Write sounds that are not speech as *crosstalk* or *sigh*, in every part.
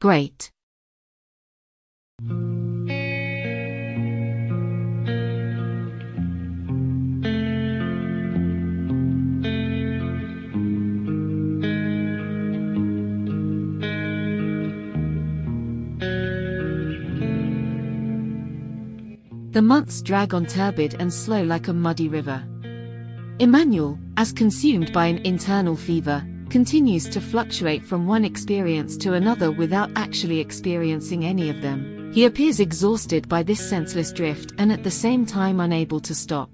Great. The months drag on turbid and slow like a muddy river. Emmanuel, as consumed by an internal fever, continues to fluctuate from one experience to another without actually experiencing any of them. He appears exhausted by this senseless drift and at the same time unable to stop.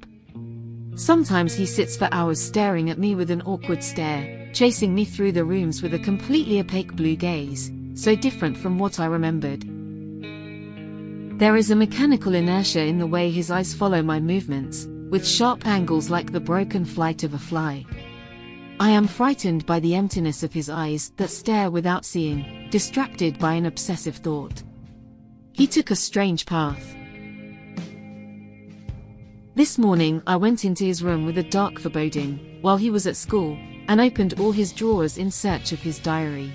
Sometimes he sits for hours staring at me with an awkward stare, chasing me through the rooms with a completely opaque blue gaze, so different from what I remembered. There is a mechanical inertia in the way his eyes follow my movements, with sharp angles like the broken flight of a fly. I am frightened by the emptiness of his eyes that stare without seeing, distracted by an obsessive thought. He took a strange path. This morning I went into his room with a dark foreboding, while he was at school, and opened all his drawers in search of his diary.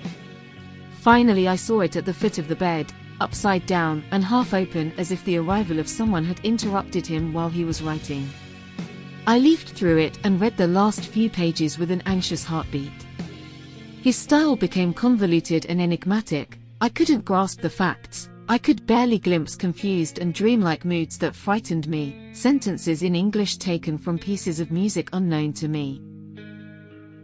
Finally I saw it at the foot of the bed, upside down and half open as if the arrival of someone had interrupted him while he was writing. I leafed through it and read the last few pages with an anxious heartbeat. His style became convoluted and enigmatic, I couldn't grasp the facts, I could barely glimpse confused and dreamlike moods that frightened me, sentences in English taken from pieces of music unknown to me.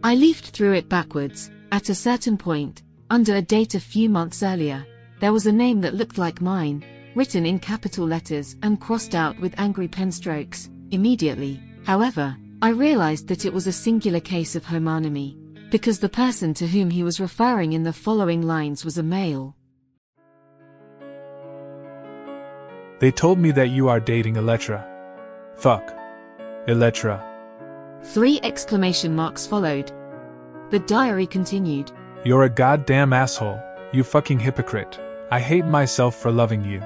I leafed through it backwards, at a certain point, under a date a few months earlier, there was a name that looked like mine, written in capital letters and crossed out with angry pen strokes. Immediately, however, I realized that it was a singular case of homonymy, because the person to whom he was referring in the following lines was a male. They told me that you are dating Elettra. Fuck. Elettra. Three exclamation marks followed. The diary continued. You're a goddamn asshole, you fucking hypocrite. I hate myself for loving you.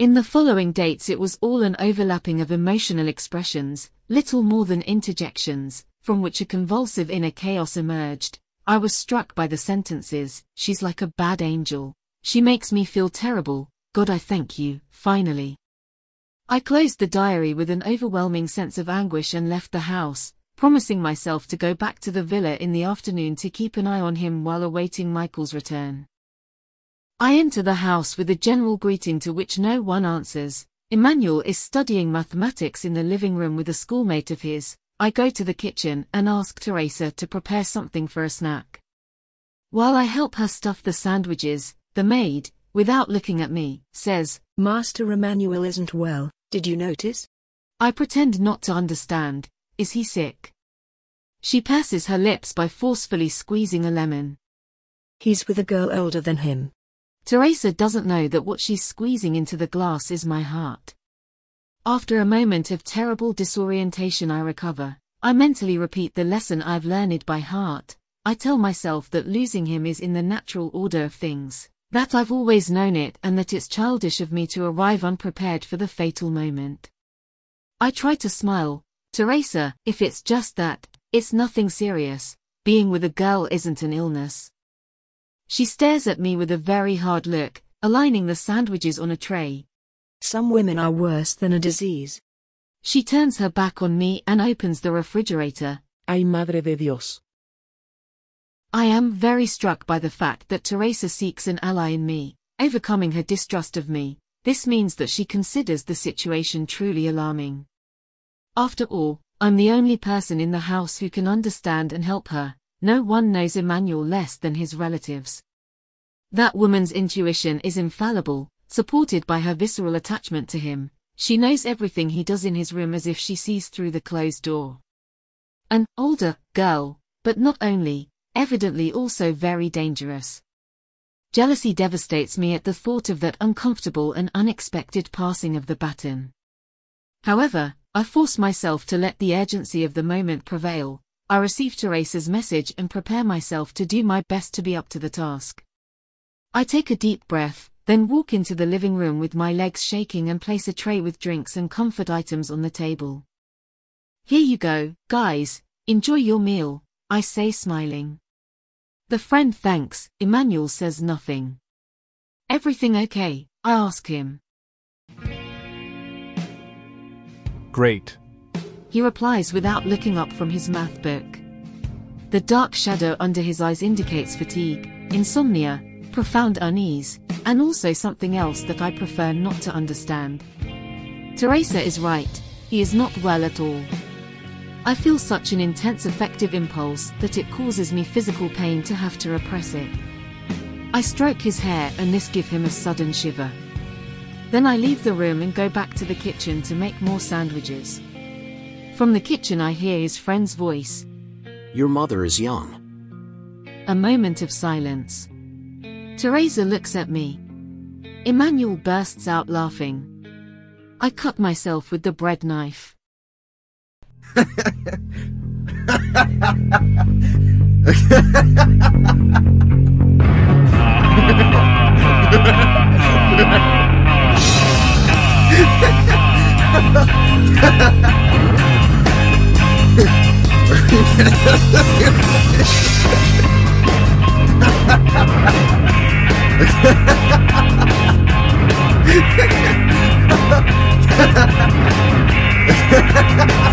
In the following dates it was all an overlapping of emotional expressions, little more than interjections, from which a convulsive inner chaos emerged. I was struck by the sentences, she's like a bad angel. She makes me feel terrible, God I thank you, finally. I closed the diary with an overwhelming sense of anguish and left the house, promising myself to go back to the villa in the afternoon to keep an eye on him while awaiting Michael's return. I enter the house with a general greeting to which no one answers. Emmanuel is studying mathematics in the living room with a schoolmate of his. I go to the kitchen and ask Teresa to prepare something for a snack. While I help her stuff the sandwiches, the maid, without looking at me, says, Master Emmanuel isn't well, did you notice? I pretend not to understand, is he sick? She purses her lips by forcefully squeezing a lemon. He's with a girl older than him. Teresa doesn't know that what she's squeezing into the glass is my heart. After a moment of terrible disorientation I recover. I mentally repeat the lesson I've learned by heart. I tell myself that losing him is in the natural order of things, that I've always known it and that it's childish of me to arrive unprepared for the fatal moment. I try to smile, Teresa, if it's just that, it's nothing serious. Being with a girl isn't an illness. She stares at me with a very hard look, aligning the sandwiches on a tray. Some women are worse than a disease. She turns her back on me and opens the refrigerator. Ay madre de Dios. I am very struck by the fact that Teresa seeks an ally in me, overcoming her distrust of me. This means that she considers the situation truly alarming. After all, I'm the only person in the house who can understand and help her. No one knows Emmanuel less than his relatives. That woman's intuition is infallible, supported by her visceral attachment to him. She knows everything he does in his room as if she sees through the closed door. An older girl, but not only, evidently also very dangerous. Jealousy devastates me at the thought of that uncomfortable and unexpected passing of the baton. However, I force myself to let the urgency of the moment prevail. I receive Teresa's message and prepare myself to do my best to be up to the task. I take a deep breath, then walk into the living room with my legs shaking and place a tray with drinks and comfort items on the table. Here you go, guys, enjoy your meal, I say smiling. The friend thanks, Emmanuel says nothing. Everything okay? I ask him. Great. He replies without looking up from his math book. The dark shadow under his eyes indicates fatigue, insomnia, profound unease, and also something else that I prefer not to understand. Teresa is right, he is not well at all. I feel such an intense affective impulse that it causes me physical pain to have to repress it. I stroke his hair and this give him a sudden shiver. Then I leave the room and go back to the kitchen to make more sandwiches. From the kitchen I hear his friend's voice. Your mother is young. A moment of silence. Teresa looks at me. Emmanuel bursts out laughing. I cut myself with the bread knife. *laughs* Ha ha ha!